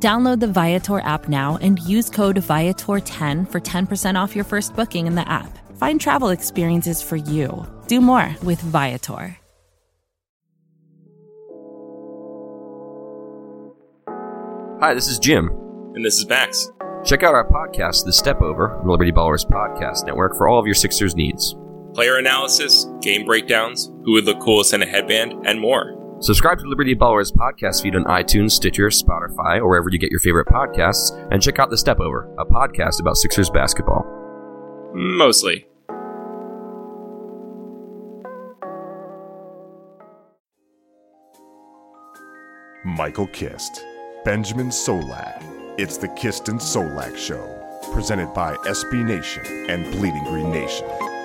Download the Viator app now and use code Viator10 for 10% off your first booking in the app. Find travel experiences for you. Do more with Viator. Hi, this is Jim. And this is Max. Check out our podcast, The Step Over, the Liberty Ballers Podcast Network, for all of your Sixers needs. Player analysis, game breakdowns, who would look coolest in a headband, and more. Subscribe to Liberty Ballers podcast feed on iTunes, Stitcher, Spotify, or wherever you get your favorite podcasts, and check out The Step Over, a podcast about Sixers basketball. Mostly. Michael Kist, Benjamin Solak. It's the Kist and Solak Show, presented by SB Nation and Bleeding Green Nation.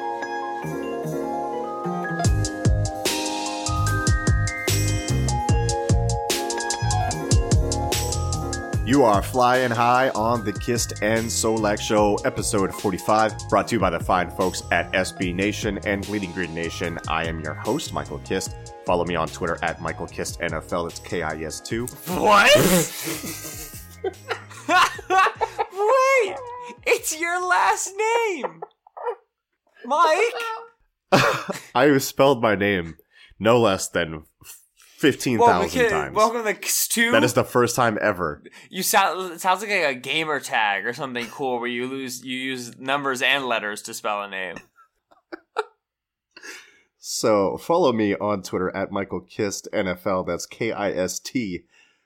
You are flying high on the Kist and Solak Show, episode 45, brought to you by the fine folks at SB Nation and Bleeding Green Nation. I am your host, Michael Kist. Follow me on Twitter at Michael Kist NFL. It's K I S 2. What? Wait! It's your last name! Mike! I spelled my name no less than 15,000 times. Welcome to. That is the first time ever. You sound it sounds like a gamer tag or something cool where you lose you use numbers and letters to spell a name. So follow me on Twitter at Michael Kist NFL. That's K I S T.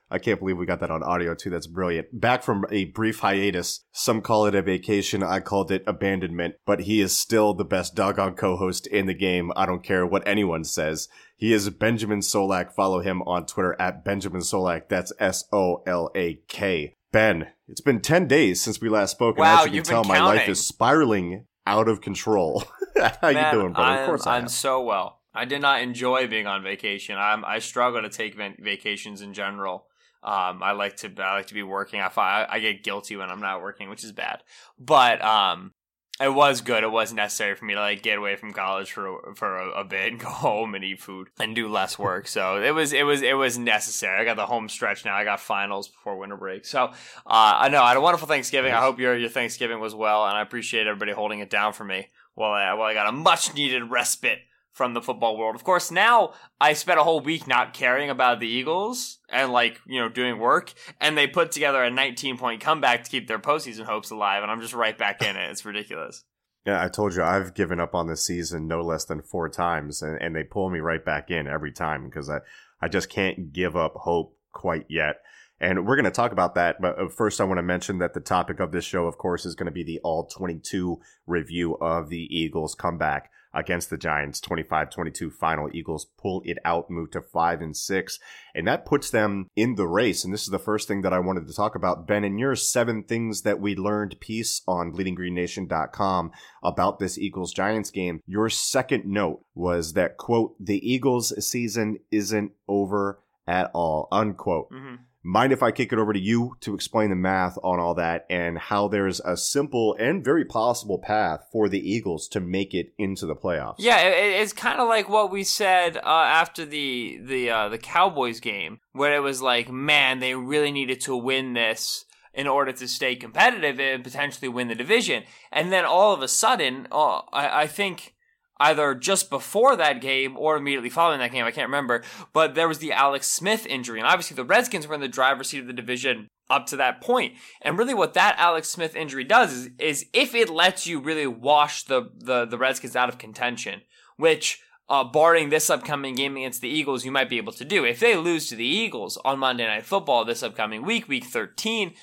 I can't believe we got that on audio too. That's brilliant. Back from a brief hiatus. Some call it a vacation. I called it abandonment, but he is still the best doggone co-host in the game. I don't care what anyone says. He is Benjamin Solak. Follow him on Twitter at Benjamin Solak. That's S O L A K. Ben, it's been 10 days since we last spoke, Wow, and as you can tell, my life is spiraling out of control. How Man, you doing, brother? I'm, of course I I'm am. so well. I did not enjoy being on vacation. I'm I struggle to take van- vacations in general. Um, I like to I like to be working. I find I get guilty when I'm not working, which is bad. But um, it was good. It was necessary for me to like get away from college for for a, a bit and go home and eat food and do less work. So it was it was it was necessary. I got the home stretch now. I got finals before winter break. So uh, I know I had a wonderful Thanksgiving. I hope your your Thanksgiving was well, and I appreciate everybody holding it down for me while I while I got a much needed respite from the football world. Of course, now I spent a whole week not caring about the Eagles and like, you know, doing work, and they put together a 19 point comeback to keep their postseason hopes alive, and I'm just right back in it. It's ridiculous. Yeah, I told you I've given up on this season no less than four times, and, and they pull me right back in every time because I, I just can't give up hope quite yet. And we're going to talk about that. But uh, first, I want to mention that the topic of this show, of course, is going to be the all 22 review of the Eagles comeback against the Giants. 25 22 final. Eagles pull it out, move to 5 and 6. And that puts them in the race. And this is the first thing that I wanted to talk about. Ben, in your seven things that we learned piece on bleedinggreennation.com about this Eagles Giants game, your second note was that, quote, the Eagles season isn't over at all, unquote. hmm Mind if I kick it over to you to explain the math on all that and how there's a simple and very possible path for the Eagles to make it into the playoffs? Yeah, it, it- it's kind of like what we said uh, after the the uh, the Cowboys game, where it was like, man, they really needed to win this in order to stay competitive and potentially win the division. And then all of a sudden, uh, I, I think either just before that game or immediately following that game, I can't remember, but there was the Alex Smith injury, and obviously the Redskins were in the driver's seat of the division up to that point. And really what that Alex Smith injury does is, is if it lets you really wash the, the, the Redskins out of contention, which uh, barring this upcoming game against the Eagles, you might be able to do. If they lose to the Eagles on Monday Night Football this upcoming week, week 13,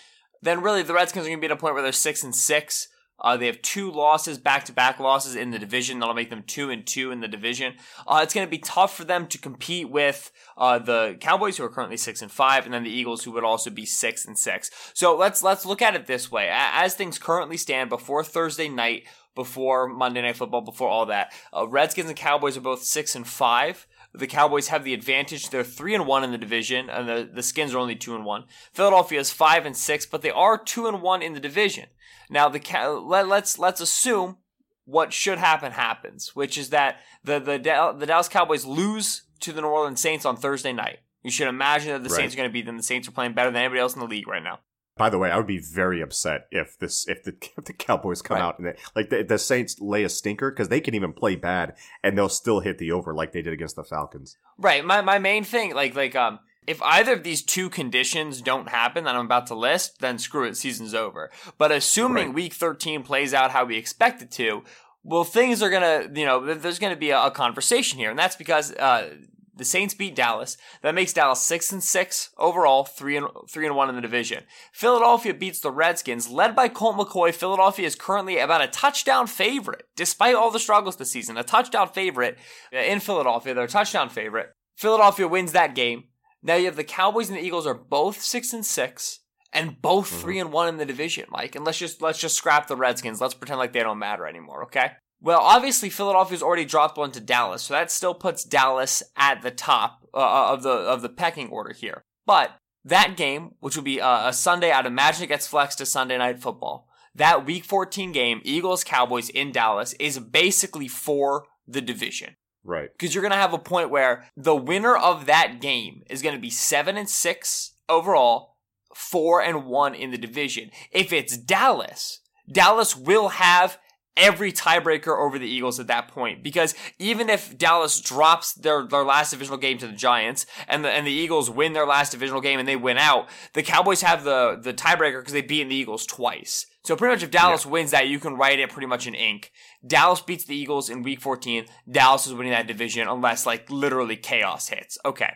then really the Redskins are going to be at a point where they're six and six Uh, they have two losses, back-to-back losses in the division. That'll make them two and two in the division. Uh, it's going to be tough for them to compete with uh, the Cowboys, who are currently six and five, and then the Eagles, who would also be six and six. So let's let's look at it this way: as things currently stand, before Thursday night, before Monday Night Football, before all that, uh, Redskins and Cowboys are both six and five. The Cowboys have the advantage. They're three and one in the division, and the, the Skins are only two and one. Philadelphia is five and six, but they are two and one in the division. Now the let, let's let's assume what should happen happens, which is that the the the Dallas Cowboys lose to the New Orleans Saints on Thursday night. You should imagine that the right. Saints are going to beat them. The Saints are playing better than anybody else in the league right now. By the way, I would be very upset if this if the if the Cowboys come right. out and they, like the, the Saints lay a stinker because they can even play bad and they'll still hit the over like they did against the Falcons. Right. My my main thing like like um if either of these two conditions don't happen that I'm about to list, then screw it, season's over. But assuming right. week 13 plays out how we expect it to, well, things are gonna, you know, there's gonna be a, a conversation here, and that's because uh, the Saints beat Dallas. That makes Dallas six and six overall, three and three and one in the division. Philadelphia beats the Redskins, led by Colt McCoy. Philadelphia is currently about a touchdown favorite, despite all the struggles this season. A touchdown favorite in Philadelphia. They're a touchdown favorite. Philadelphia wins that game. Now you have the Cowboys and the Eagles are both six and six and both mm-hmm. three and one in the division, Mike. And let's just let's just scrap the Redskins. Let's pretend like they don't matter anymore, okay? Well, obviously Philadelphia's already dropped one to Dallas, so that still puts Dallas at the top uh, uh, of the of the pecking order here. But that game, which will be uh, a Sunday, I'd imagine it gets flexed to Sunday Night Football. That Week 14 game, Eagles Cowboys in Dallas, is basically for the division. Right. Because you're going to have a point where the winner of that game is going to be 7 and 6 overall, 4 and 1 in the division. If it's Dallas, Dallas will have every tiebreaker over the Eagles at that point. Because even if Dallas drops their, their last divisional game to the Giants and the, and the Eagles win their last divisional game and they win out, the Cowboys have the, the tiebreaker because they beat the Eagles twice. So pretty much if Dallas yeah. wins that, you can write it pretty much in ink. Dallas beats the Eagles in week 14. Dallas is winning that division unless like literally chaos hits. Okay.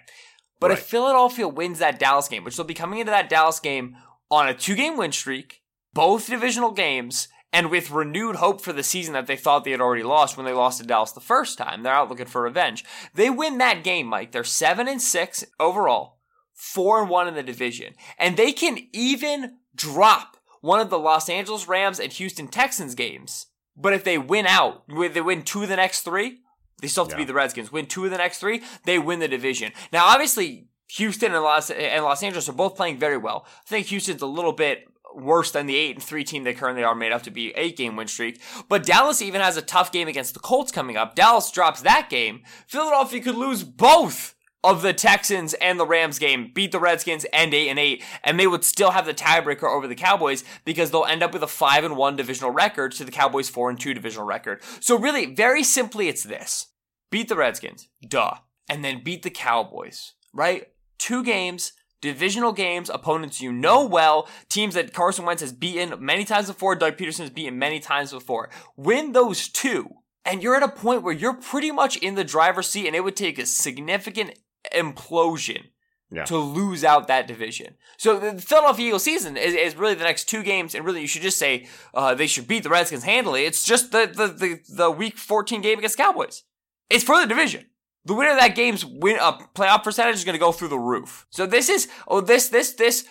But right. if Philadelphia wins that Dallas game, which they'll be coming into that Dallas game on a two game win streak, both divisional games, and with renewed hope for the season that they thought they had already lost when they lost to Dallas the first time. They're out looking for revenge. They win that game, Mike. They're seven and six overall, four and one in the division, and they can even drop one of the Los Angeles Rams and Houston Texans games. But if they win out, they win two of the next three, they still have to yeah. be the Redskins. Win two of the next three, they win the division. Now, obviously, Houston and Los and Los Angeles are both playing very well. I think Houston's a little bit worse than the eight and three team they currently are made up to be eight game win streak. But Dallas even has a tough game against the Colts coming up. Dallas drops that game. Philadelphia could lose both of the Texans and the Rams game, beat the Redskins and eight and eight, and they would still have the tiebreaker over the Cowboys because they'll end up with a five and one divisional record to the Cowboys four and two divisional record. So really, very simply, it's this: beat the Redskins, duh, and then beat the Cowboys, right? Two games divisional games, opponents you know well, teams that Carson Wentz has beaten many times before, Doug Pederson has beaten many times before. Win those two, and you're at a point where you're pretty much in the driver's seat, and it would take a significant implosion yeah. to lose out that division. So the Philadelphia Eagles season is, is really the next two games, and really you should just say uh, they should beat the Redskins handily. It's just the, the, the, the Week 14 game against Cowboys. It's for the division the winner of that game's win uh, playoff percentage is going to go through the roof. So this is oh this this this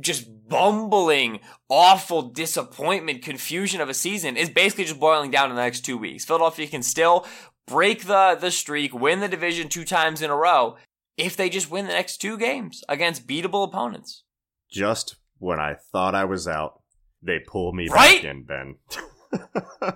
just bumbling, awful disappointment, confusion of a season is basically just boiling down in the next two weeks. Philadelphia can still break the the streak, win the division two times in a row if they just win the next two games against beatable opponents. Just when I thought I was out, they pull me right? back in, Ben.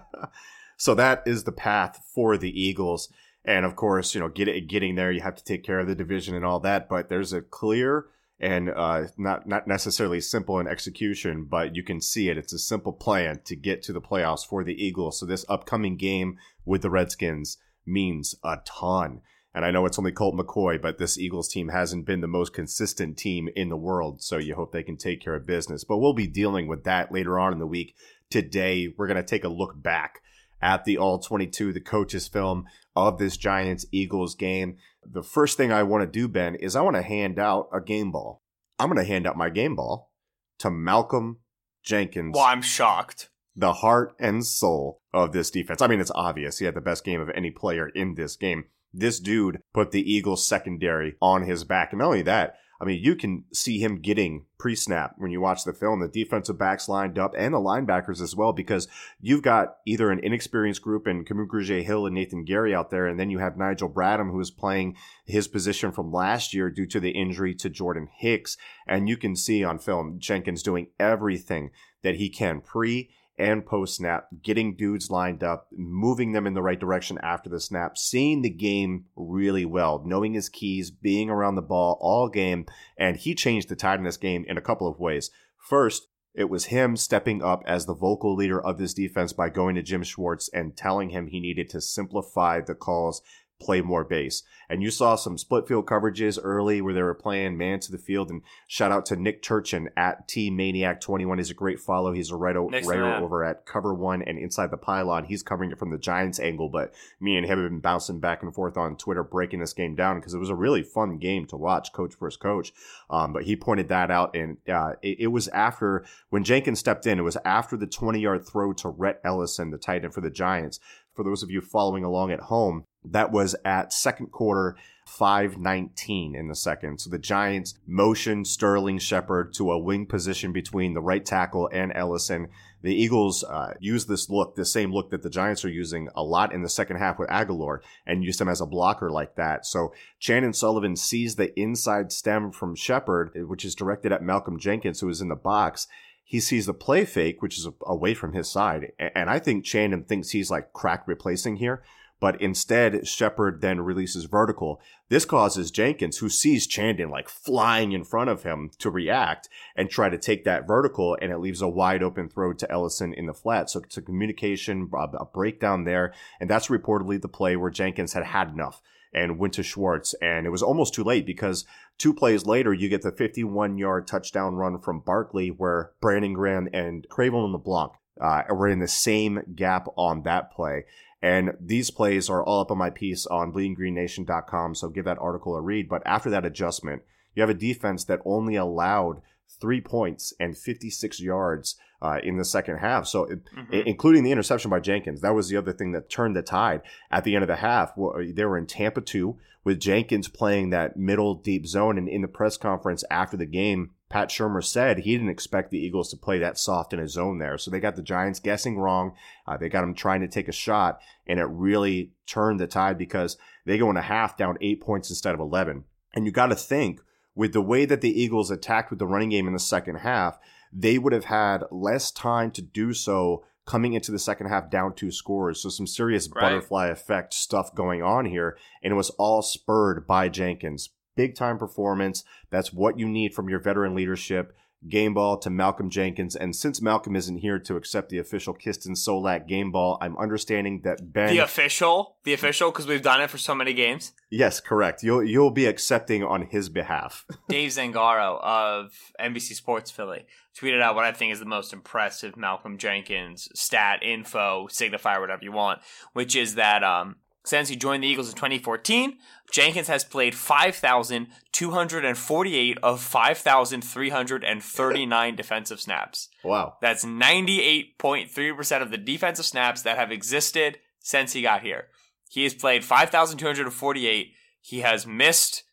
so that is the path for the Eagles. And of course, you know, get, getting there, you have to take care of the division and all that. But there's a clear and uh, not not necessarily simple in execution, but you can see it. It's a simple plan to get to the playoffs for the Eagles. So this upcoming game with the Redskins means a ton. And I know it's only Colt McCoy, but this Eagles team hasn't been the most consistent team in the world. So you hope they can take care of business. But we'll be dealing with that later on in the week. Today, we're going to take a look back at the All 22, the coaches film of this Giants Eagles game. The first thing I want to do, Ben, is I want to hand out a game ball. I'm going to hand out my game ball to Malcolm Jenkins. Well, I'm shocked. the heart and soul of this defense. I mean, it's obvious. He had the best game of any player in this game. This dude put the Eagles secondary on his back. And not only that, I mean, you can see him getting pre snap when you watch the film, the defensive backs lined up and the linebackers as well, because you've got either an inexperienced group in Kamu Grugier Hill and Nathan Gerry out there, and then you have Nigel Bradham, who is playing his position from last year due to the injury to Jordan Hicks. And you can see on film Jenkins doing everything that he can pre and post snap, getting dudes lined up, moving them in the right direction after the snap, seeing the game really well, knowing his keys, being around the ball all game. And he changed the tide in this game in a couple of ways. First, it was him stepping up as the vocal leader of this defense by going to Jim Schwartz and telling him he needed to simplify the calls play more base. And you saw some split field coverages early where they were playing man to the field. And shout out to Nick Turchin at T Maniac 21. He's a great follow. He's a writer, writer over at Cover One and Inside the Pylon. He's covering it from the Giants angle, but me and him have been bouncing back and forth on Twitter, breaking this game down because it was a really fun game to watch, coach versus coach. Um, but he pointed that out, and uh, it, it was after when Jenkins stepped in. It was after the 20 yard throw to Rhett Ellison, the tight end for the Giants for those of you following along at home, that was at second quarter 519 in the second. So the Giants motioned Sterling Shepard to a wing position between the right tackle and Ellison. The Eagles uh, used this look, the same look that the Giants are using a lot in the second half with Agholor, and used him as a blocker like that. So Chandon Sullivan sees the inside stem from Shepard, which is directed at Malcolm Jenkins, who is in the box he sees the play fake, which is away from his side. And I think Chandon thinks he's like crack replacing here. But instead, Shepard then releases vertical. This causes Jenkins, who sees Chandon like flying in front of him, to react and try to take that vertical, and it leaves a wide open throw to Ellison in the flat. So it's a communication, a breakdown there. And that's reportedly the play where Jenkins had had enough and went to Schwartz. And it was almost too late because two plays later, you get the 51 yard touchdown run from Barkley where Brandon Graham and Cre'Von LeBlanc uh, were in the same gap on that play. And these plays are all up on my piece on bleedinggreennation.com. So give that article a read. But after that adjustment, you have a defense that only allowed three points and 56 yards uh, in the second half. So, mm-hmm. including the interception by Jenkins, that was the other thing that turned the tide at the end of the half. Well, they were in Tampa 2 with Jenkins playing that middle deep zone. And in the press conference after the game, Pat Shurmur said he didn't expect the Eagles to play that soft in a zone there. So they got the Giants guessing wrong. Uh, they got them trying to take a shot, and it really turned the tide because they go in a half down eight points instead of 11. And you got to think with the way that the Eagles attacked with the running game in the second half, they would have had less time to do so coming into the second half down two scores. So some serious right. butterfly effect stuff going on here. And it was all spurred by Jenkins. Big time performance. That's what you need from your veteran leadership game ball to Malcolm Jenkins. And since Malcolm isn't here to accept the official Kist and Solak game ball, I'm understanding that Ben the official, the official, because we've done it for so many games. Yes, correct. You'll you'll be accepting on his behalf. Dave Zangaro of NBC Sports Philly tweeted out what I think is the most impressive Malcolm Jenkins stat info signifier, whatever you want, which is that um since he joined the Eagles in 2014, Jenkins has played 5,248 of 5,339 defensive snaps. Wow. That's 98.3% of the defensive snaps that have existed since he got here. He has played 5,248. He has missed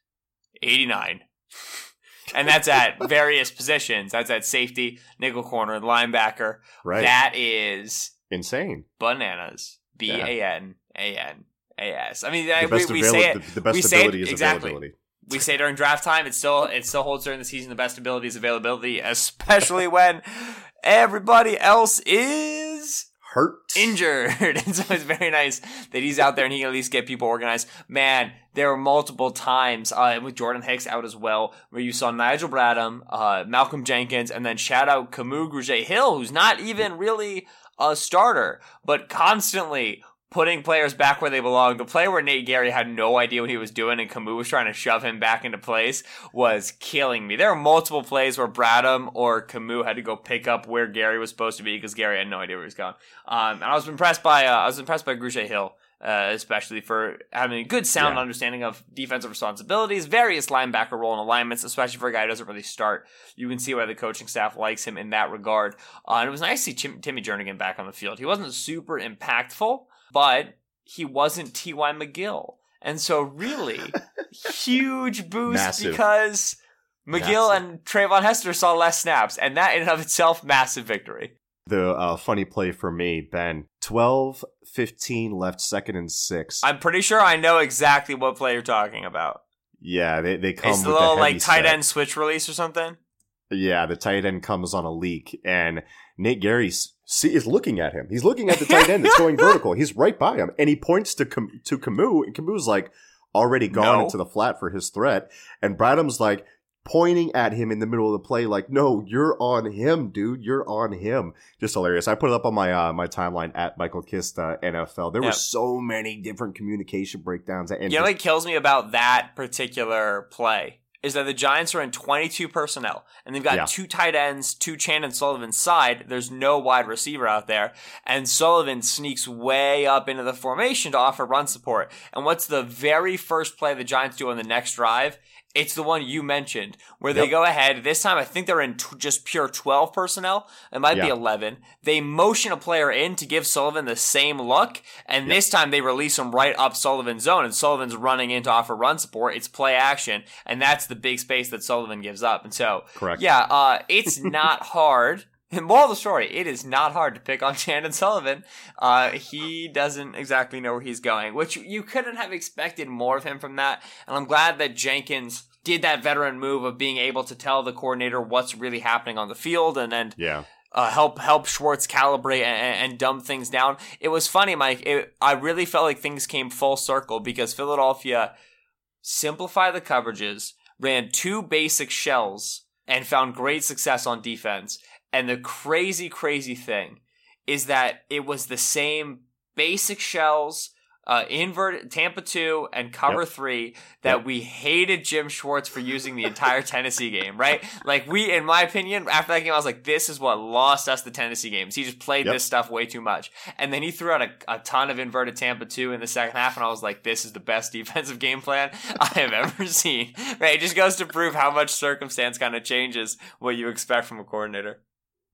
89. and that's at various positions. That's at safety, nickel corner, linebacker. Right. That is insane. Bananas. B A N A N AS. I mean, we, we say it. The, the best we ability say it, is exactly. availability. We say during draft time, it still it still holds during the season. The best ability is availability, especially when everybody else is hurt, injured. and so it's very nice that he's out there and he can at least get people organized. Man, there were multiple times uh, with Jordan Hicks out as well where you saw Nigel Bradham, uh, Malcolm Jenkins, and then shout out Kamu Grugier Hill, who's not even really a starter, but constantly putting players back where they belong. The play where Nate Gerry had no idea what he was doing and Kamu was trying to shove him back into place was killing me. There are multiple plays where Bradham or Kamu had to go pick up where Gerry was supposed to be because Gerry had no idea where he was going. Um, and I was impressed by uh, I was impressed by Grugier Hill uh, especially for having a good sound Yeah. understanding of defensive responsibilities, various linebacker role and alignments, especially for a guy who doesn't really start. You can see why the coaching staff likes him in that regard. Uh, and it was nice to see Tim- Timmy Jernigan back on the field. He wasn't super impactful, but he wasn't T.Y. McGill. And so, really, huge boost Massive. because McGill Massive. and Treyvon Hester saw less snaps, and that in and of itself, massive victory. The uh, funny play for me, Ben, 12 15 left, second and six. I'm pretty sure I know exactly what play you're talking about. yeah, they, they come It's the with little a heavy like tight set. end switch release or something. Yeah, the tight end comes on a leak, and Nate Gerry see, is looking at him. He's looking at the tight end that's going vertical. He's right by him, and he points to Cam- to Kamu's, and Kamu's like already gone No. into the flat for his threat, and Bradham's like pointing at him in the middle of the play, like, "No, you're on him, dude. You're on him." Just hilarious. I put it up on my uh, my timeline at Michael Kista NFL. There Yep. were so many different communication breakdowns, and You know what kills me about that particular play is that the Giants are in 22 personnel and they've got Yeah. two tight ends, two Chandon Sullivan side. There's no wide receiver out there, and Sullivan sneaks way up into the formation to offer run support. And what's the very first play the Giants do on the next drive? It's the one you mentioned where they go ahead. This time, I think they're in t- just pure 12 personnel. It might be 11. They motion a player in to give Sullivan the same look. And this time they release him right up Sullivan's zone and Sullivan's running in to offer run support. It's play action. And that's the big space that Sullivan gives up. And so, Correct. yeah, uh, it's not hard. Moral of the story, it is not hard to pick on Chandon Sullivan. Uh, he doesn't exactly know where he's going, which you couldn't have expected more of him from that. And I'm glad that Jenkins did that veteran move of being able to tell the coordinator what's really happening on the field and and Yeah. uh, help help Schwartz calibrate and, and dumb things down. It was funny, Mike. It, I really felt like things came full circle because Philadelphia simplified the coverages, ran two basic shells, and found great success on defense. And the crazy, crazy thing is that it was the same basic shells. Uh, invert Tampa two and cover Yep. three that Yep. we hated Jim Schwartz for using the entire Tennessee game, right? Like we, in my opinion, after that game, I was like, this is what lost us the Tennessee games. He just played Yep. this stuff way too much, and then he threw out a, a ton of inverted Tampa two in the second half, and I was like, this is the best defensive game plan I have ever seen. Right? It just goes to prove how much circumstance kind of changes what you expect from a coordinator.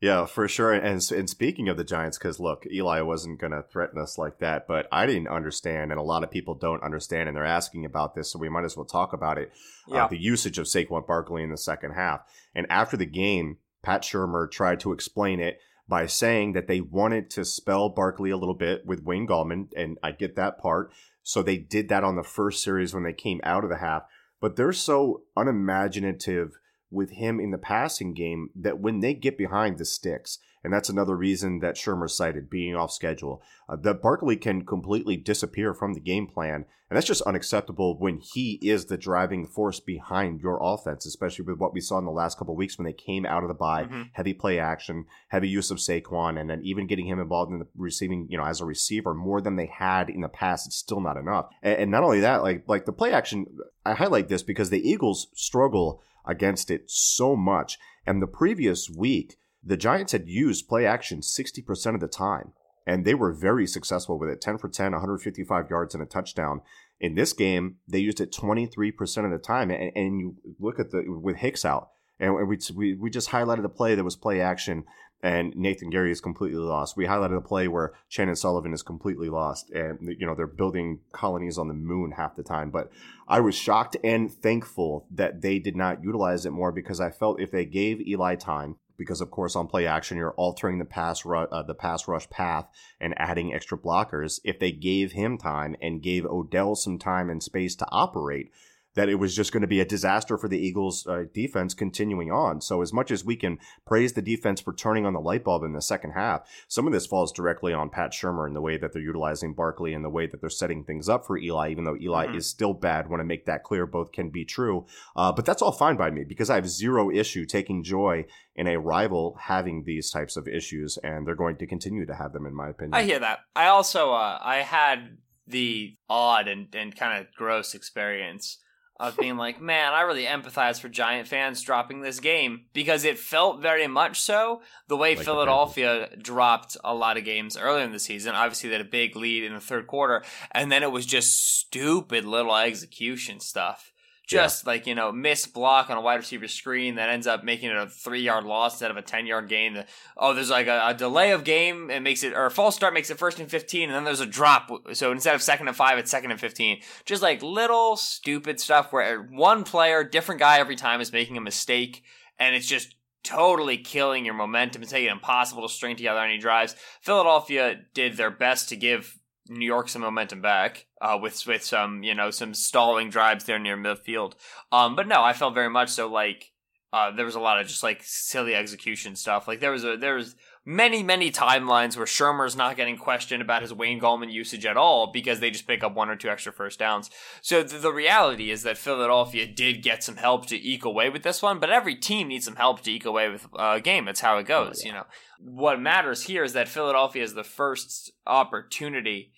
Yeah, for sure. And and speaking of the Giants, because look, Eli wasn't going to threaten us like that, but I didn't understand, and a lot of people don't understand, and they're asking about this, so we might as well talk about it. Yeah. Uh, the usage of Saquon Barkley in the second half, and after the game, Pat Shurmur tried to explain it by saying that they wanted to spell Barkley a little bit with Wayne Gallman, and I get that part. So they did that on the first series when they came out of the half, but they're so unimaginative with him in the passing game that when they get behind the sticks, and that's another reason that Shurmur cited being off schedule, uh, that Barkley can completely disappear from the game plan. And that's just unacceptable when he is the driving force behind your offense, especially with what we saw in the last couple of weeks when they came out of the bye, Mhm. heavy play action, heavy use of Saquon, and then even getting him involved in the receiving, you know, as a receiver more than they had in the past. It's still not enough. And, and not only that, like like the play action, I highlight this because the Eagles struggle against it so much. And the previous week, the Giants had used play action 60% of the time. And they were very successful with it 10 for 10, 155 yards and a touchdown. In this game, they used it 23% of the time. And, and you look at the with Hicks out, and we, we, we just highlighted a play that was play action, and Nathan Gerry is completely lost. We highlighted a play where Chandon Sullivan is completely lost, and you know they're building colonies on the moon half the time. But I was shocked and thankful that they did not utilize it more because I felt if they gave Eli time, because of course on play action you're altering the pass ru- uh, the pass rush path and adding extra blockers. If they gave him time and gave Odell some time and space to operate, that it was just going to be a disaster for the Eagles' uh, defense continuing on. So, as much as we can praise the defense for turning on the light bulb in the second half, some of this falls directly on Pat Shurmur and the way that they're utilizing Barkley and the way that they're setting things up for Eli, even though Eli Mhm. is still bad. Want to make that clear, both can be true. Uh, but that's all fine by me because I have zero issue taking joy in a rival having these types of issues, and they're going to continue to have them, in my opinion. I hear that. I also uh, I had the odd and, and kind of gross experience of being like, man, I really empathize for Giant fans dropping this game because it felt very much so the way Like the Philadelphia dropped a lot of games earlier in the season. Obviously, they had a big lead in the third quarter, and then it was just stupid little execution stuff. Just like, you know, missed block on a wide receiver screen that ends up making it a three yard loss instead of a 10 yard gain. Oh, there's like a, a delay of game and makes it, or a false start makes it first and 15, and then there's a drop. So instead of second and five, it's second and 15. Just like little stupid stuff where one player, different guy every time is making a mistake, and it's just totally killing your momentum and making it impossible to string together any drives. Philadelphia did their best to give New York some momentum back uh, with with some you know some stalling drives there near midfield. Um, but no, I felt very much so like uh, there was a lot of just like silly execution stuff. Like there was a there was many many timelines where Shurmur's not getting questioned about his Wayne Gallman usage at all because they just pick up one or two extra first downs. So th- the reality is that Philadelphia did get some help to eke away with this one, but every team needs some help to eke away with uh, a game. That's how it goes. You know what matters here is that Philadelphia is the first opportunity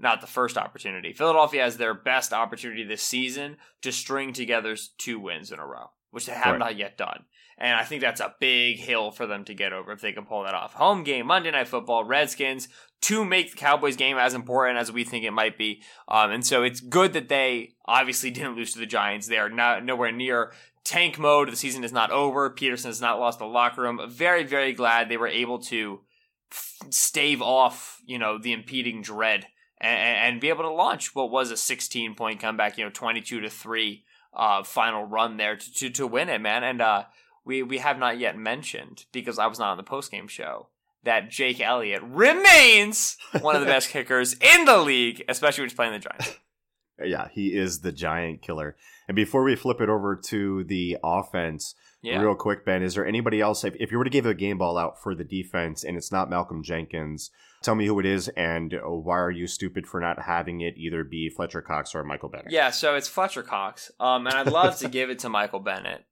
not the first opportunity. Philadelphia has their best opportunity this season to string together two wins in a row, which they have Right. not yet done. And I think that's a big hill for them to get over if they can pull that off. Home game, Monday Night Football, Redskins, to make the Cowboys game as important as we think it might be. Um, and so it's good that they obviously didn't lose to the Giants. They are not nowhere near tank mode. The season is not over. Pederson has not lost the locker room. Very, very glad they were able to f- stave off, you know, the impeding dread and, and be able to launch what was a 16 point comeback, you know, 22 to 3 uh, final run there to, to, to win it, man. And uh, we, we have not yet mentioned, because I was not on the postgame show, that Jake Elliott remains one of the best kickers in the league, especially when he's playing the Giants. Yeah, he is the giant killer. And before we flip it over to the offense, Yeah. real quick, Ben, is there anybody else? If, if you were to give a game ball out for the defense and it's not Malcolm Jenkins, tell me who it is and uh, why are you stupid for not having it either be Fletcher Cox or Michael Bennett? Yeah, so it's Fletcher Cox. Um, and I'd love to give it to Michael Bennett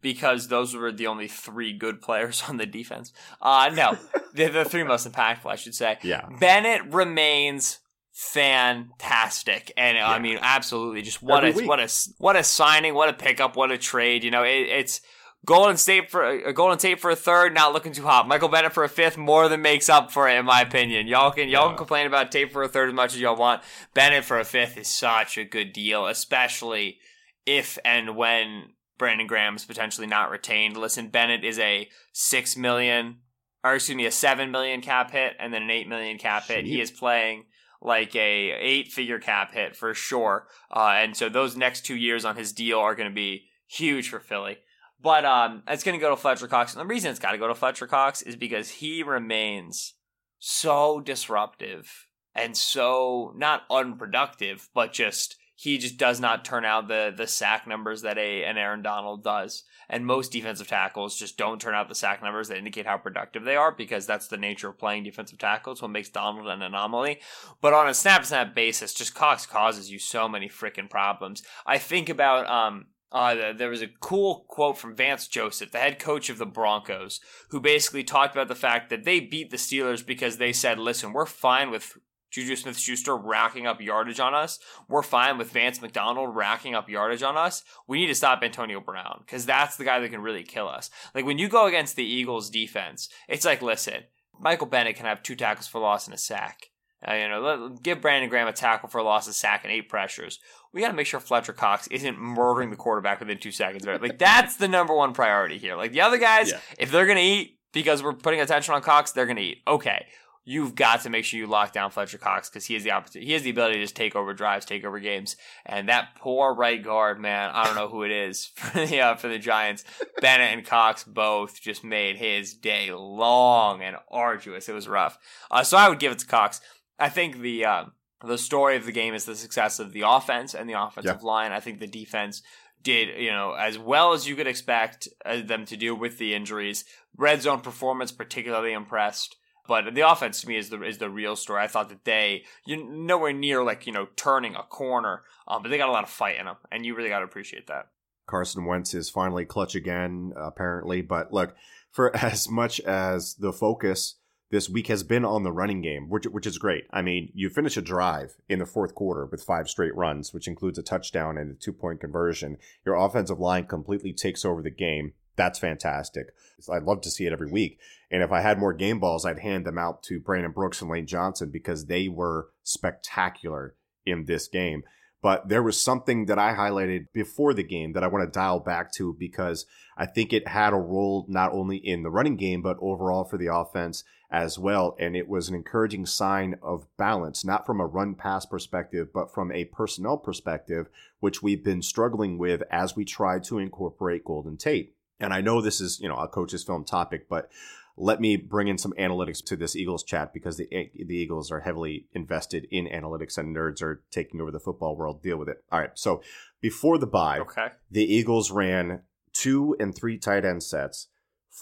because those were the only three good players on the defense. Uh, no, they're the three most impactful, I should say. Yeah. Bennett remains fantastic, and I mean, absolutely, just what Every a week. what a what a signing, what a pickup, what a trade. You know, it, it's. Golden Tate for a Golden Tate for a third, not looking too hot. Michael Bennett for a fifth, more than makes up for it, in my opinion. Y'all can y'all can complain about Tate for a third as much as y'all want. Bennett for a fifth is such a good deal, especially if and when Brandon Graham is potentially not retained. Listen, Bennett is a six million, or excuse me, a seven million cap hit, and then an eight million cap hit. He is playing like a eight figure cap hit for sure. Uh, and so those next two years on his deal are going to be huge for Philly. But um, it's going to go to Fletcher Cox. And the reason it's got to go to Fletcher Cox is because he remains so disruptive and so not unproductive, but just he just does not turn out the the sack numbers that a an Aaron Donald does. And most defensive tackles just don't turn out the sack numbers that indicate how productive they are because that's the nature of playing defensive tackles. What makes Donald an anomaly. But on a snap snap basis, just Cox causes you so many freaking problems. I think about um uh, there was a cool quote from Vance Joseph, the head coach of the Broncos, who basically talked about the fact that they beat the Steelers because they said, listen, we're fine with Juju Smith Schuster racking up yardage on us. We're fine with Vance McDonald racking up yardage on us. We need to stop Antonio Brown because that's the guy that can really kill us. Like when you go against the Eagles defense, it's like, listen, Michael Bennett can have two tackles for loss and a sack. Uh, you know, let, give Brandon Graham a tackle for a loss, a sack, and eight pressures. We got to make sure Fletcher Cox isn't murdering the quarterback within two seconds. Right? Like that's the number one priority here. Like the other guys, Yeah. if they're gonna eat because we're putting attention on Cox, they're gonna eat. Okay, you've got to make sure you lock down Fletcher Cox because he has the opportunity. He has the ability to just take over drives, take over games. And that poor right guard, man, I don't know who it is for the uh, for the Giants. Bennett and Cox both just made his day long and arduous. It was rough. Uh, so I would give it to Cox. I think the uh, the story of the game is the success of the offense and the offensive line. I think the defense did you know as well as you could expect uh, them to do with the injuries. Red zone performance particularly impressed. But the offense to me is the is the real story. I thought that they you're nowhere near like you know turning a corner, um, but they got a lot of fight in them, and you really got to appreciate that. Carson Wentz is finally clutch again, apparently. But look, for as much as the focus this week has been on the running game, which which is great. I mean, you finish a drive in the fourth quarter with five straight runs, which includes a touchdown and a two point conversion. Your offensive line completely takes over the game. That's fantastic. I'd love to see it every week. And if I had more game balls, I'd hand them out to Brandon Brooks and Lane Johnson because they were spectacular in this game. But there was something that I highlighted before the game that I want to dial back to because I think it had a role not only in the running game, but overall for the offense as well. And it was an encouraging sign of balance, not from a run pass perspective, but from a personnel perspective, which we've been struggling with as we try to incorporate Golden Tate. And I know this is, you know, a coach's film topic, but let me bring in some analytics to this Eagles chat because the the Eagles are heavily invested in analytics and nerds are taking over the football world. Deal with it. All right. So before the bye, Okay. the Eagles ran two and three tight end sets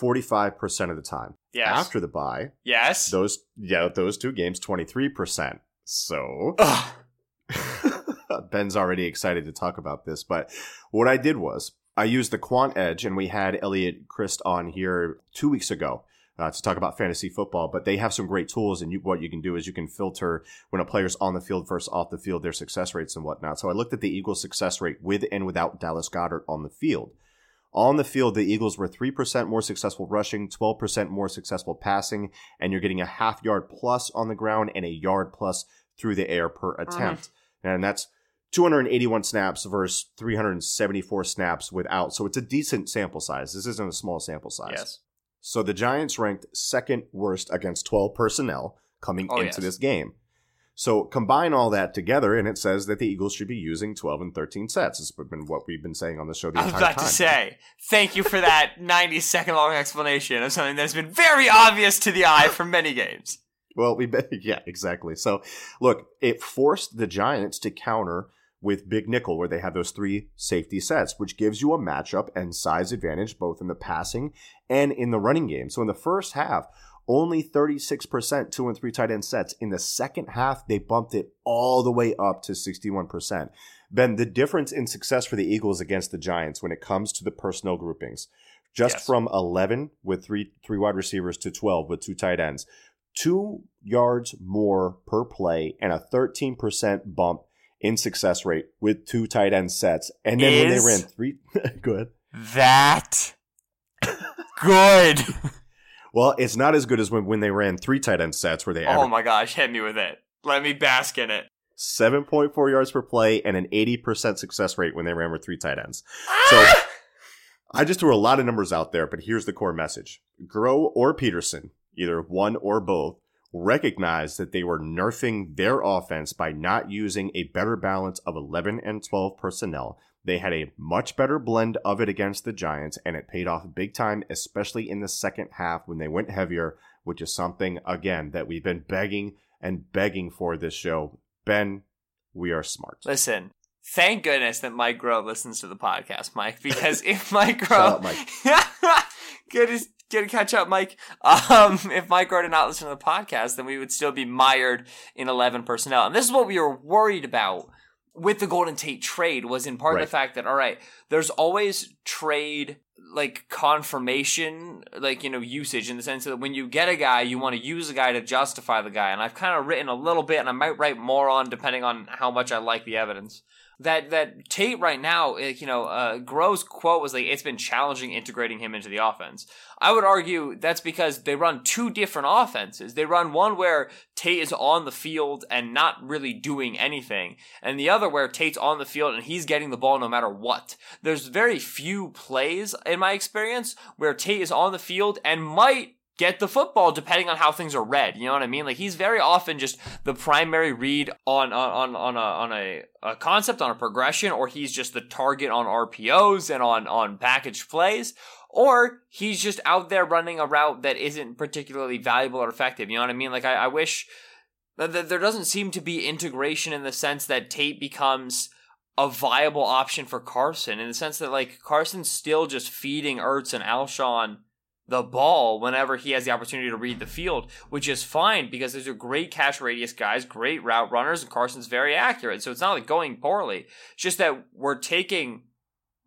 45% of the time. Yes. After the bye, yes. those yeah, those two games 23%. So Ben's already excited to talk about this, but what I did was I used the Quant Edge, and we had Elliot Christ on here two weeks ago uh, to talk about fantasy football. But they have some great tools, and you, what you can do is you can filter when a player's on the field versus off the field, their success rates and whatnot. So I looked at the Eagles' success rate with and without Dallas Goedert on the field. On the field, the Eagles were 3% more successful rushing, 12% more successful passing, and you're getting a half yard plus on the ground and a yard plus through the air per attempt. And that's 281 snaps versus 374 snaps without. So it's a decent sample size. This isn't a small sample size. yes. So the Giants ranked second worst against 12 personnel coming Oh, into yes. this game. So combine all that together, and it says that the Eagles should be using 12 and 13 sets. It's been what we've been saying on the show the I was entire about to say, thank you for that 90 second long explanation of something that's been very obvious to the eye for many games. Well, we bet, yeah, exactly. So, look, it forced the Giants to counter with Big Nickel, where they have those three safety sets, which gives you a matchup and size advantage both in the passing and in the running game. So, in the first half, only 36% two and three tight end sets. In the second half, they bumped it all the way up to 61%. Ben, the difference in success for the Eagles against the Giants when it comes to the personnel groupings, just Yes. from 11 with three three wide receivers to 12 with two tight ends, two yards more per play and a 13% bump in success rate with two tight end sets. And then when they ran three, good. That good. Well, it's not as good as when, when they ran three tight end sets where they oh my gosh, hit me with it. Let me bask in it. 7.4 yards per play and an 80% success rate when they ran with three tight ends. Ah! So I just threw a lot of numbers out there, but here's the core message. Groh or Pederson, either one or both, recognized that they were nerfing their offense by not using a better balance of 11 and 12 personnel. They had a much better blend of it against the Giants, and it paid off big time, especially in the second half when they went heavier, which is something, again, that we've been begging and begging for this show. Ben, we are smart. Listen, thank goodness that Mike Groh listens to the podcast, Mike, because if Mike Shut Groh, up, Mike. good to, good to catch up, Mike. Um, if Mike Groh to not listen to the podcast, then we would still be mired in 11 personnel. And this is what we were worried about with the Golden Tate trade was in part Right. the fact that, all right, there's always trade like confirmation, like, you know, usage in the sense that when you get a guy, you want to use a guy to justify the guy. And I've kind of written a little bit and I might write more on depending on how much I like the evidence. That that Tate right now, like, you know, uh, quote was like, "It's been challenging integrating him into the offense." I would argue that's because they run two different offenses. They run one where Tate is on the field and not really doing anything, and the other where Tate's on the field and he's getting the ball no matter what. There's very few plays in my experience where Tate is on the field and might get the football depending on how things are read. You know what I mean? Like he's very often just the primary read on on on, on a on a, a concept on a progression, or he's just the target on RPOs and on on package plays. Or he's just out there running a route that isn't particularly valuable or effective. You know what I mean? Like I, I wish that there doesn't seem to be integration in the sense that Tate becomes a viable option for Carson in the sense that like Carson's still just feeding Ertz and Alshon the ball whenever he has the opportunity to read the field, which is fine because those are great catch radius guys, great route runners, and Carson's very accurate. So it's not like going poorly. It's just that we're taking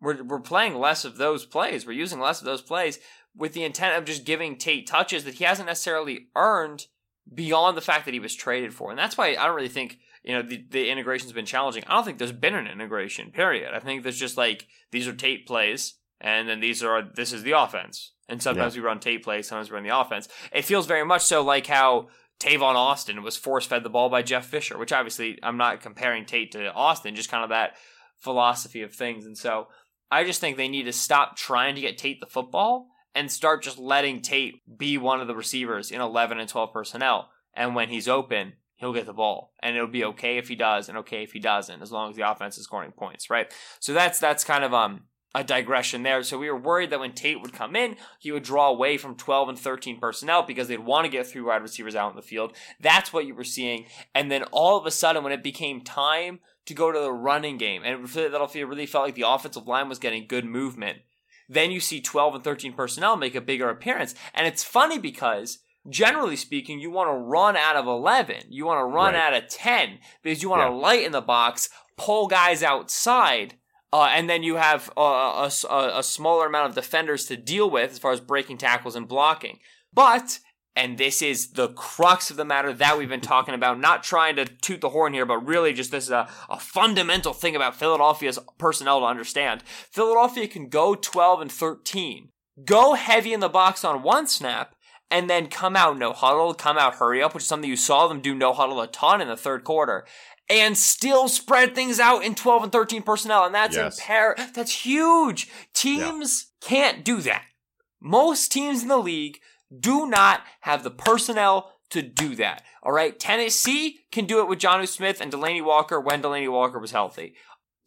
we're we're playing less of those plays. We're using less of those plays with the intent of just giving Tate touches that he hasn't necessarily earned beyond the fact that he was traded for. And that's why I don't really think, you know, the, the integration's been challenging. I don't think there's been an integration, period. I think there's just like, these are Tate plays, and then these are, this is the offense. And sometimes yeah. we run Tate plays, sometimes we run the offense. It feels very much so like how Tavon Austin was force fed the ball by Jeff Fisher, which obviously I'm not comparing Tate to Austin, just kind of that philosophy of things. And so I just think they need to stop trying to get Tate the football and start just letting Tate be one of the receivers in 11 and 12 personnel. And when he's open, he'll get the ball. And it'll be okay if he does and okay if he doesn't, as long as the offense is scoring points, right? So that's that's kind of um a digression there. So we were worried that when Tate would come in, he would draw away from 12 and 13 personnel because they'd want to get three wide receivers out in the field. That's what you were seeing. And then all of a sudden, when it became time to go to the running game, and that'll feel really felt like the offensive line was getting good movement then you see 12 and 13 personnel make a bigger appearance. And it's funny because generally speaking, you want to run out of 11. You want to run right. out of 10 because you want yeah. to light in the box, pull guys outside. Uh, and then you have uh, a, a, a smaller amount of defenders to deal with as far as breaking tackles and blocking. But and this is the crux of the matter that we've been talking about. Not trying to toot the horn here, but really just this is a, a fundamental thing about Philadelphia's personnel to understand. Philadelphia can go 12 and 13, go heavy in the box on one snap, and then come out no huddle, come out hurry up, which is something you saw them do no huddle a ton in the third quarter. And still spread things out in 12 and 13 personnel. And that's yes. impar- that's huge. Teams yeah. can't do that. Most teams in the league do not have the personnel to do that. All right. Tennessee can do it with Jonnu Smith and Delanie Walker when Delanie Walker was healthy.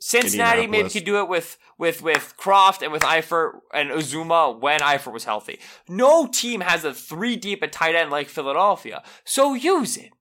Cincinnati maybe could do it with with with Kroft and with Eifert and Uzomah when Eifert was healthy. No team has a three deep at tight end like Philadelphia, so use it.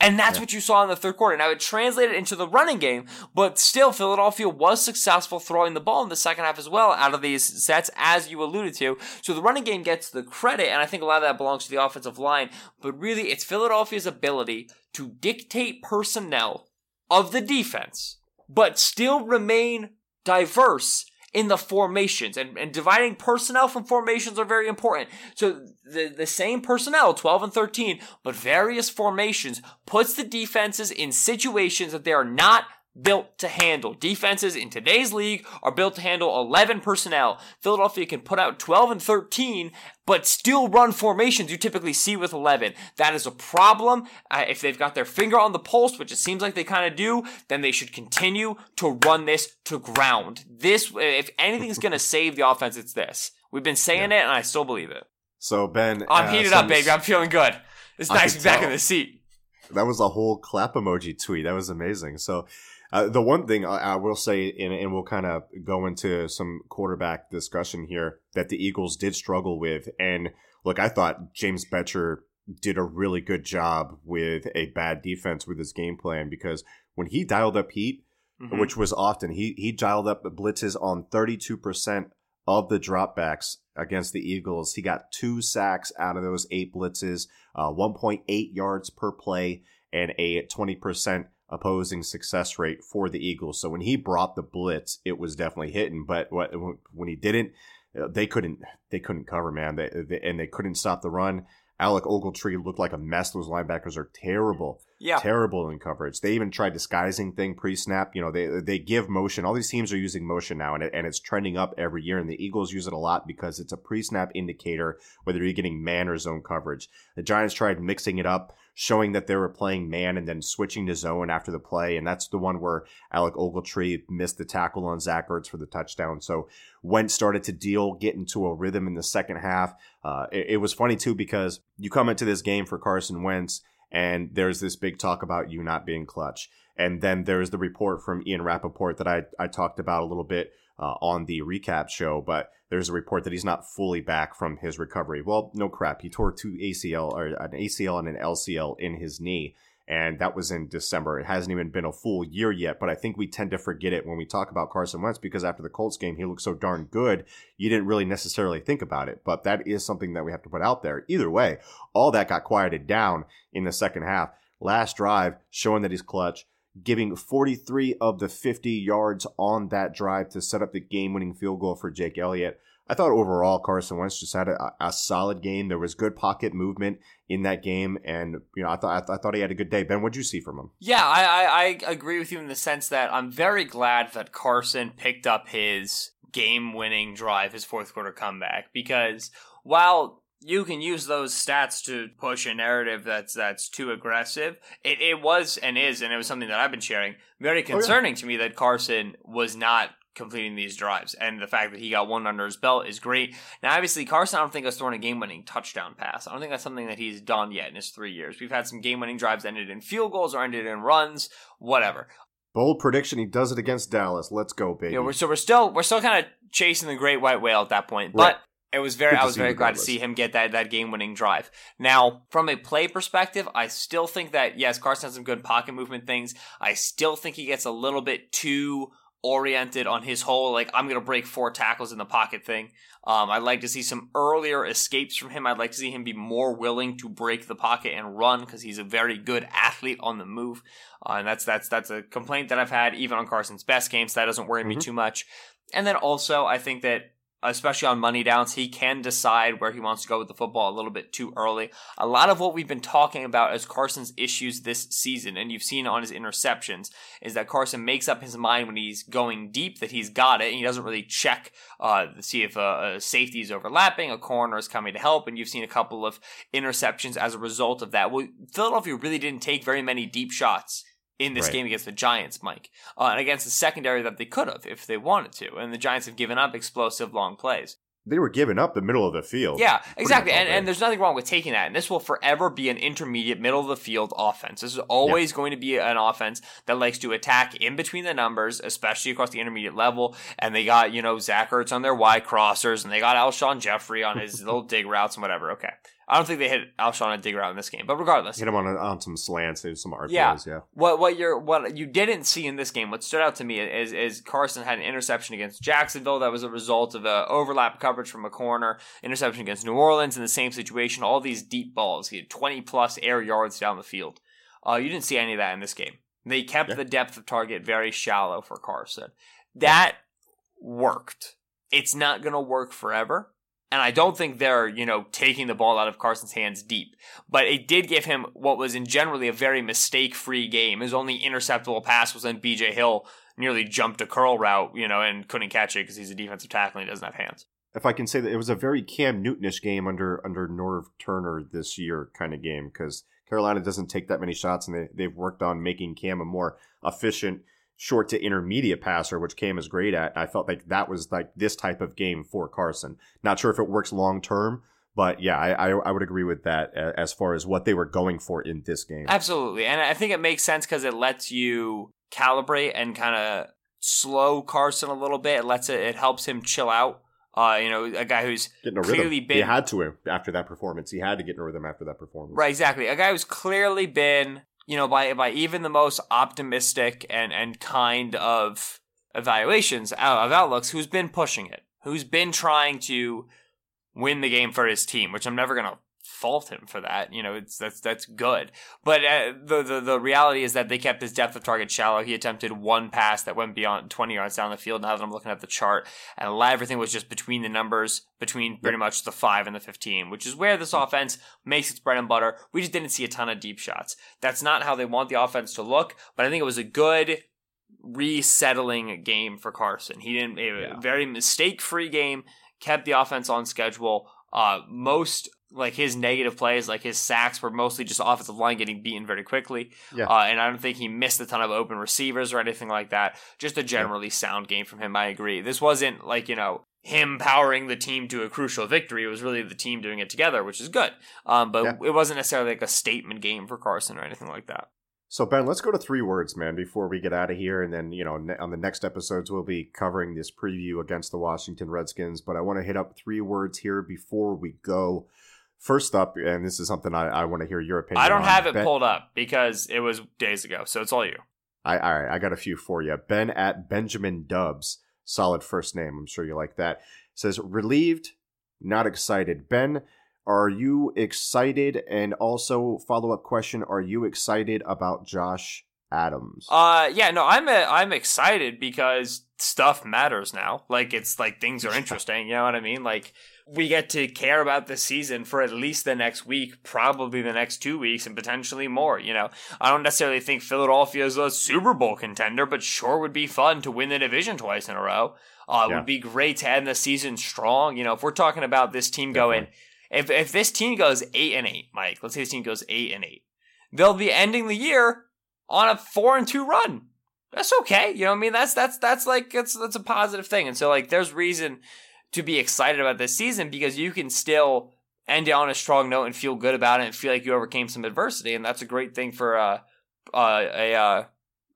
And that's yeah. what you saw in the third quarter. Now it translated into the running game, but still Philadelphia was successful throwing the ball in the second half as well out of these sets, as you alluded to. So the running game gets the credit, and I think a lot of that belongs to the offensive line, but really it's Philadelphia's ability to dictate personnel of the defense, but still remain diverse in the formations and, and dividing personnel from formations are very important. So the, the same personnel, 12 and 13, but various formations puts the defenses in situations that they are not built to handle. Defenses in today's league are built to handle 11 personnel. Philadelphia can put out 12 and 13, but still run formations you typically see with 11. That is a problem. Uh, if they've got their finger on the pulse, which it seems like they kind of do, then they should continue to run this to ground. This, if anything's going to save the offense, it's this. We've been saying yeah. it, and I still believe it. So Ben, I'm uh, heated up, baby. I'm feeling good. It's nice to be back in the seat. That was a whole clap emoji tweet. That was amazing. So uh, the one thing I, I will say, and, and we'll kind of go into some quarterback discussion here, that the Eagles did struggle with. And look, I thought James Bettcher did a really good job with a bad defense with his game plan because when he dialed up heat, mm-hmm. which was often, he, he dialed up the blitzes on 32% of the dropbacks against the Eagles. He got two sacks out of those eight blitzes, uh, 1.8 yards per play, and a 20% opposing success rate for the Eagles. So when he brought the blitz, it was definitely hitting. But when he didn't, uh, they couldn't they couldn't cover, man. They, they, and they couldn't stop the run. Alec Ogletree looked like a mess. Those linebackers are terrible. Yeah. Terrible in coverage. They even tried disguising thing pre-snap. You know, they they give motion. All these teams are using motion now, and, it, and it's trending up every year. And the Eagles use it a lot because it's a pre-snap indicator whether you're getting man or zone coverage. The Giants tried mixing it up showing that they were playing man and then switching to zone after the play. And that's the one where Alec Ogletree missed the tackle on Zach Ertz for the touchdown. So Wentz started to deal, get into a rhythm in the second half. Uh, it, it was funny too because you come into this game for Carson Wentz and there's this big talk about you not being clutch. And then there's the report from Ian Rapoport that I, I talked about a little bit uh, on the recap show, but there's a report that he's not fully back from his recovery. Well, no crap. He tore two ACL or an ACL and an LCL in his knee. And that was in December. It hasn't even been a full year yet, but I think we tend to forget it when we talk about Carson Wentz because after the Colts game, he looked so darn good. You didn't really necessarily think about it, but that is something that we have to put out there. Either way, all that got quieted down in the second half. Last drive, showing that he's clutch giving 43 of the 50 yards on that drive to set up the game winning field goal for Jake Elliott. I thought overall Carson Wentz just had a, a, solid game. There was good pocket movement in that game, and you know I thought I, th- I thought he had a good day. Ben, what'd you see from him? Yeah, I, I, I agree with you in the sense that I'm very glad that Carson picked up his game-winning drive, his fourth quarter comeback, because while you can use those stats to push a narrative that's that's too aggressive. It it was and is, and it was something that I've been sharing. Very concerning oh, yeah. to me that Carson was not completing these drives. And the fact that he got one under his belt is great. Now, obviously, Carson, I don't think has thrown a game winning touchdown pass. I don't think that's something that he's done yet in his three years. We've had some game winning drives ended in field goals or ended in runs, whatever. Bold prediction: He does it against Dallas. Let's go, baby. Yeah, we're, so we're still we're still kind of chasing the great white whale at that point, right. but it was very. I was very glad to see him get that that game winning drive. Now, from a play perspective, I still think that yes, Carson has some good pocket movement things. I still think he gets a little bit too oriented on his whole like I'm gonna break four tackles in the pocket thing. Um, I'd like to see some earlier escapes from him. I'd like to see him be more willing to break the pocket and run because he's a very good athlete on the move. Uh, and that's that's that's a complaint that I've had even on Carson's best games. So that doesn't worry mm-hmm. me too much. And then also I think that especially on money downs, he can decide where he wants to go with the football a little bit too early. A lot of what we've been talking about as Carson's issues this season, and you've seen on his interceptions, is that Carson makes up his mind when he's going deep that he's got it, and he doesn't really check uh, to see if a, a safety is overlapping, a corner is coming to help, and you've seen a couple of interceptions as a result of that. Well, Philadelphia really didn't take very many deep shots in this right. game against the Giants, Mike, uh, and against the secondary that they could have if they wanted to. And the Giants have given up explosive long plays. They were giving up the middle of the field. Yeah, exactly. And, and there's nothing wrong with taking that. And this will forever be an intermediate, middle of the field offense. This is always going to be an offense that likes to attack in between the numbers, especially across the intermediate level. And they got, you know, Zach Ertz on their Y crossers, and they got Alshon Jeffery on his little dig routes and whatever. Okay. I don't think they hit Alshon and Digger out in this game, but regardless, hit him on on some slants, some RPOs. Yeah. yeah. What what you're what you didn't see in this game, what stood out to me is is Carson had an interception against Jacksonville that was a result of a overlap coverage from a corner, interception against New Orleans in the same situation. All these deep balls, he had 20 plus air yards down the field. Uh, you didn't see any of that in this game. They kept yeah. the depth of target very shallow for Carson. That worked. It's not going to work forever and I don't think they're, you know, taking the ball out of Carson's hands deep. But it did give him what was in generally a very mistake free game. His only interceptable pass was when BJ Hill nearly jumped a curl route, you know, and couldn't catch it because he's a defensive tackle and he doesn't have hands. If I can say that it was a very Cam Newtonish game under under Norv Turner this year kind of game because Carolina doesn't take that many shots and they, they've worked on making Cam a more efficient short to intermediate passer, which Cam is great at. I felt like that was like this type of game for Carson. Not sure if it works long term, but yeah, I, I, I would agree with that as far as what they were going for in this game. Absolutely, and I think it makes sense because it lets you calibrate and kind of slow Carson a little bit. It lets it it helps him chill out. Uh, you know, a guy who's getting a clearly been he had to after that performance. He had to get in a rhythm after that performance. Right, exactly. A guy who's clearly been you know, by by even the most optimistic and and kind of evaluations of outlooks, who's been pushing it, who's been trying to win the game for his team, which I'm never gonna fault him for that. You know, it's that's that's good. But uh, the, the the reality is that they kept his depth of target shallow. He attempted one pass that went beyond 20 yards down the field. Now that I'm looking at the chart, and a lot everything was just between the numbers, between pretty much the five and the 15, which is where this offense makes its bread and butter. We just didn't see a ton of deep shots. That's not how they want the offense to look. But I think it was a good resettling game for Carson. He didn't a yeah. very mistake free game. Kept the offense on schedule. Uh, most like his negative plays, like his sacks, were mostly just offensive line getting beaten very quickly. Yeah. Uh, and I don't think he missed a ton of open receivers or anything like that. Just a generally sound game from him. I agree. This wasn't like you know him powering the team to a crucial victory. It was really the team doing it together, which is good. Um, but yeah. it wasn't necessarily like a statement game for Carson or anything like that. So Ben, let's go to three words, man, before we get out of here, and then you know on the next episodes we'll be covering this preview against the Washington Redskins. But I want to hit up three words here before we go. First up, and this is something I, I want to hear your opinion. I don't on. have it ben, pulled up because it was days ago, so it's all you. I all right, I got a few for you. Ben at Benjamin Dubs, solid first name. I'm sure you like that. Says relieved, not excited. Ben, are you excited? And also follow up question: Are you excited about Josh Adams. Uh, yeah, no, I'm i I'm excited because stuff matters now. Like it's like things are interesting. You know what I mean? Like we get to care about the season for at least the next week, probably the next two weeks, and potentially more. You know, I don't necessarily think Philadelphia is a Super Bowl contender, but sure would be fun to win the division twice in a row. Uh, it would be great to end the season strong. You know, if we're talking about this team going, if if this team goes eight and eight, Mike, let's say this team goes eight and eight, they'll be ending the year on a four and two run. That's okay. You know what I mean? That's that's that's like that's that's a positive thing. And so like there's reason to be excited about this season because you can still end it on a strong note and feel good about it and feel like you overcame some adversity and that's a great thing for uh, uh, a uh,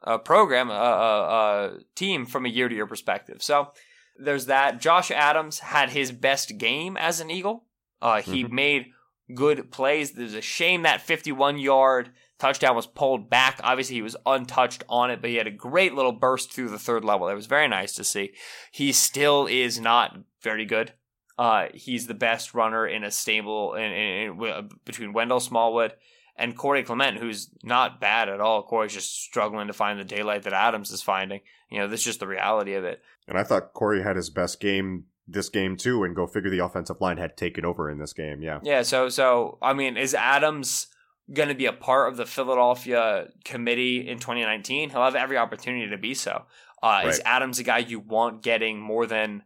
a program a, a, a team from a year to year perspective. So there's that. Josh Adams had his best game as an Eagle. Uh, he Mhm. made good plays. There's a shame that 51 yard touchdown was pulled back. Obviously, he was untouched on it, but he had a great little burst through the third level. That was very nice to see. He still is not very good. Uh, he's the best runner in a stable in, in, in, between Wendell Smallwood and Corey Clement, who's not bad at all. Corey's just struggling to find the daylight that Adams is finding. You know, that's just the reality of it. And I thought Corey had his best game this game too, and go figure the offensive line had taken over in this game. Yeah. Yeah, so so I mean, is Adams going to be a part of the Philadelphia committee in 2019? He'll have every opportunity to be so. Uh, Is Adams a guy you want getting more than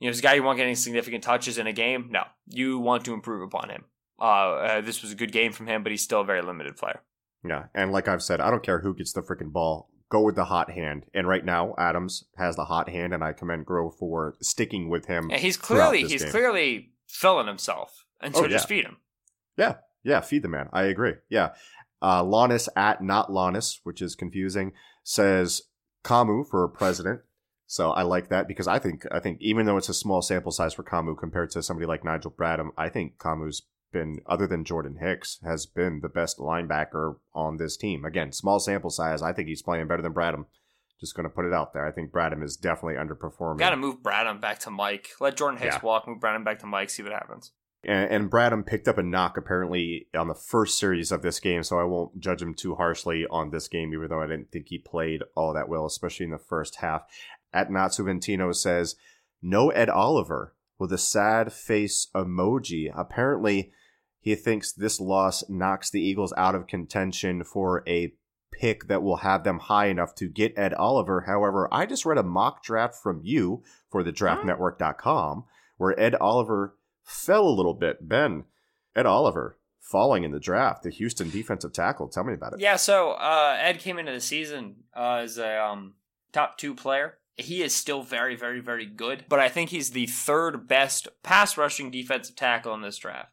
you know? Is a guy you want getting significant touches in a game? No, you want to improve upon him. Uh, uh, this was a good game from him, but he's still a very limited player. Yeah. And like I've said, I don't care who gets the freaking ball. Go with the hot hand. And right now, Adams has the hot hand, and I commend Groh for sticking with him. Yeah, he's clearly this he's game. clearly filling himself, and so Oh, just yeah. feed him. Yeah, yeah, feed the man. I agree. Yeah. Uh, Lannis at not Lannis, which is confusing, says Kamu for president. So I like that because I think I think even though it's a small sample size for Kamu compared to somebody like Nigel Bradham, I think Kamu's been other than Jordan Hicks has been the best linebacker on this team. Again, small sample size. I think he's playing better than Bradham. Just going to put it out there. I think Bradham is definitely underperforming. Got to move Bradham back to Mike. Let Jordan Hicks Yeah. walk. Move Bradham back to Mike. See what happens. and, and Bradham picked up a knock apparently on the first series of this game, so I won't judge him too harshly on this game, even though I didn't think he played all that well, especially in the first half. At Natsuventino says, no Ed Oliver with a sad face emoji. Apparently, he thinks this loss knocks the Eagles out of contention for a pick that will have them high enough to get Ed Oliver. However, I just read a mock draft from you for the draftnetwork.com where Ed Oliver fell a little bit. Ben, Ed Oliver falling in the draft, the Houston defensive tackle. Tell me about it. Yeah, so uh, Ed came into the season uh, as a um, top two player. He is still very, very, very good, but I think he's the third best pass rushing defensive tackle in this draft.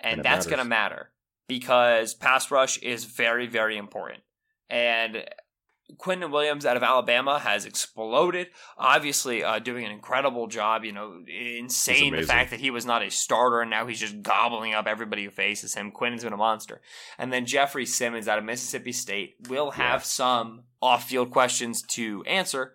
And, And that's going to matter because pass rush is very, very important. And Quinnen Williams out of Alabama has exploded. Obviously, uh, doing an incredible job. You know, insane the fact that he was not a starter and now he's just gobbling up everybody who faces him. Quinnen's been a monster. And then Jeffery Simmons out of Mississippi State will have Yeah. some off field questions to answer,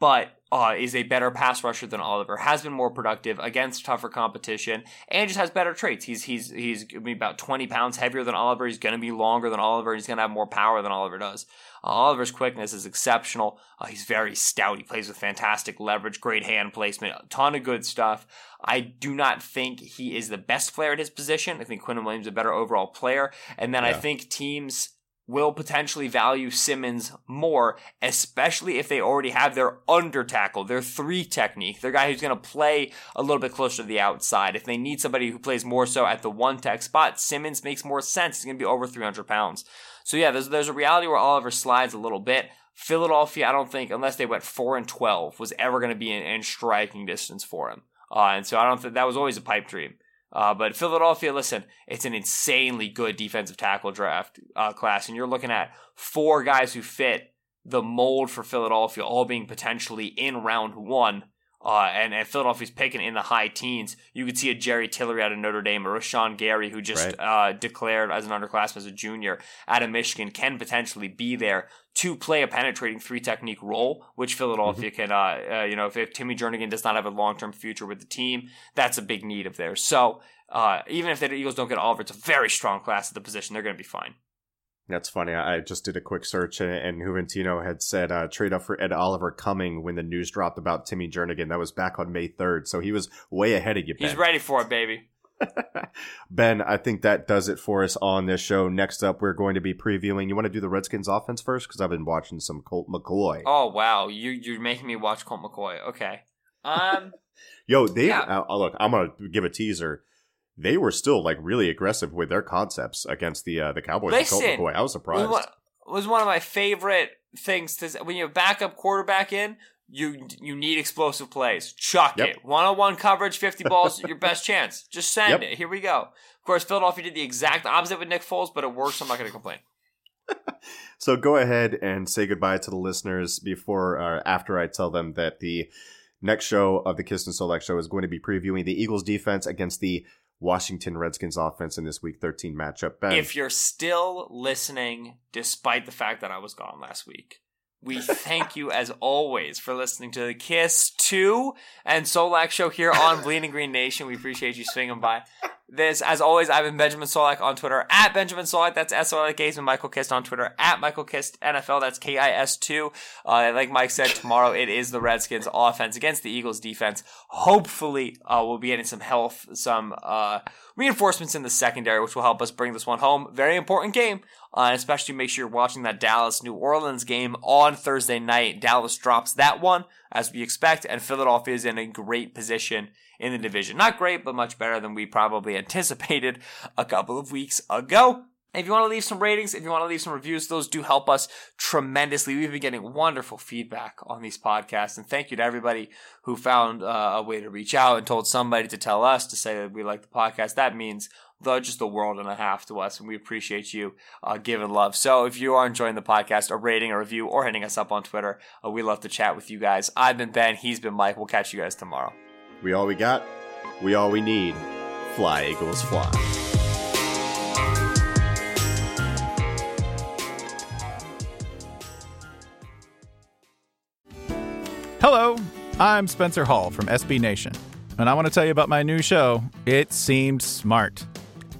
but uh, is a better pass rusher than Oliver. Has been more productive against tougher competition, and just has better traits. He's he's he's gonna about twenty pounds heavier than Oliver. He's going to be longer than Oliver. He's going to have more power than Oliver does. Uh, Oliver's quickness is exceptional. Uh, he's very stout. He plays with fantastic leverage, great hand placement, a ton of good stuff. I do not think he is the best player at his position. I think Quinnen Williams is a better overall player. And then I think teams will potentially value Simmons more, especially if they already have their under tackle, their three technique, their guy who's going to play a little bit closer to the outside. If they need somebody who plays more so at the one tech spot, Simmons makes more sense. He's going to be over 300 pounds. So yeah, there's there's a reality where Oliver slides a little bit. Philadelphia, I don't think, unless they went four and twelve, was ever going to be in, in striking distance for him. Uh, and so I don't think that was always a pipe dream. Uh, but Philadelphia, listen, it's an insanely good defensive tackle draft uh, class, and you're looking at four guys who fit the mold for Philadelphia, all being potentially in round one. Uh, and, and Philadelphia's picking in the high teens. You could see a Jerry Tillery out of Notre Dame, or Rashan Gary, who just uh, declared as an underclassman as a junior out of Michigan, can potentially be there to play a penetrating three technique role, which Philadelphia can, uh, uh, you know, if, if Timmy Jernigan does not have a long term future with the team, that's a big need of theirs. So uh, even if the Eagles don't get Oliver, it's a very strong class at the position. They're going to be fine. That's funny. I just did a quick search, and, and Juventino had said uh, trade up for Ed Oliver coming when the news dropped about Timmy Jernigan. That was back on May 3rd, so he was way ahead of you. Ben. He's ready for it, baby. ben, I think that does it for us on this show. Next up, we're going to be previewing. You want to do the Redskins offense first? Because I've been watching some Colt McCoy. Oh wow, you you're making me watch Colt McCoy. Okay. Um. Yo, they Yeah. uh, look. I'm gonna give a teaser. They were still like really aggressive with their concepts against the uh, the Cowboys. and Colt Listen, McCoy. I was was surprised. one, was one of my favorite things to when you have backup quarterback in. You you need explosive plays. Chuck Yep. it. One on one coverage, fifty balls, your best chance. Just send Yep. it. Here we go. Of course, Philadelphia did the exact opposite with Nick Foles, but it works. So I'm not going to complain. So go ahead and say goodbye to the listeners before uh, after I tell them that the next show of the Kist and Solak show is going to be previewing the Eagles defense against the Washington Redskins offense in this week 13 matchup. Ben, If you're still listening, despite the fact that I was gone last week, we thank you as always for listening to the Kist and Solak show here on Bleeding Green Nation. We appreciate you swinging by. This, as always, I've been Benjamin Solak on Twitter at Benjamin Solak. That's S O L A K. And Michael Kist on Twitter at Michael Kist NFL. That's K I S T. Uh, like Mike said, tomorrow it is the Redskins offense against the Eagles defense. Hopefully, uh, we'll be getting some health, some uh, reinforcements in the secondary, which will help us bring this one home. Very important game. Uh, especially make sure you're watching that Dallas New Orleans game on Thursday night. Dallas drops that one as we expect, and Philadelphia is in a great position in the division. Not great, but much better than we probably anticipated a couple of weeks ago. If you want to leave some ratings, if you want to leave some reviews, those do help us tremendously. We've been getting wonderful feedback on these podcasts, and thank you to everybody who found uh, a way to reach out and told somebody to tell us to say that we like the podcast. That means the, just the world and a half to us, and we appreciate you uh, giving love. So if you are enjoying the podcast, a rating, a review, or hitting us up on Twitter, uh, we love to chat with you guys. I've been Ben, he's been Mike. We'll catch you guys tomorrow. we all we got, we all we need. Fly, Eagles, fly. Hello, I'm Spencer Hall from SB Nation, and I want to tell you about my new show, It Seemed Smart.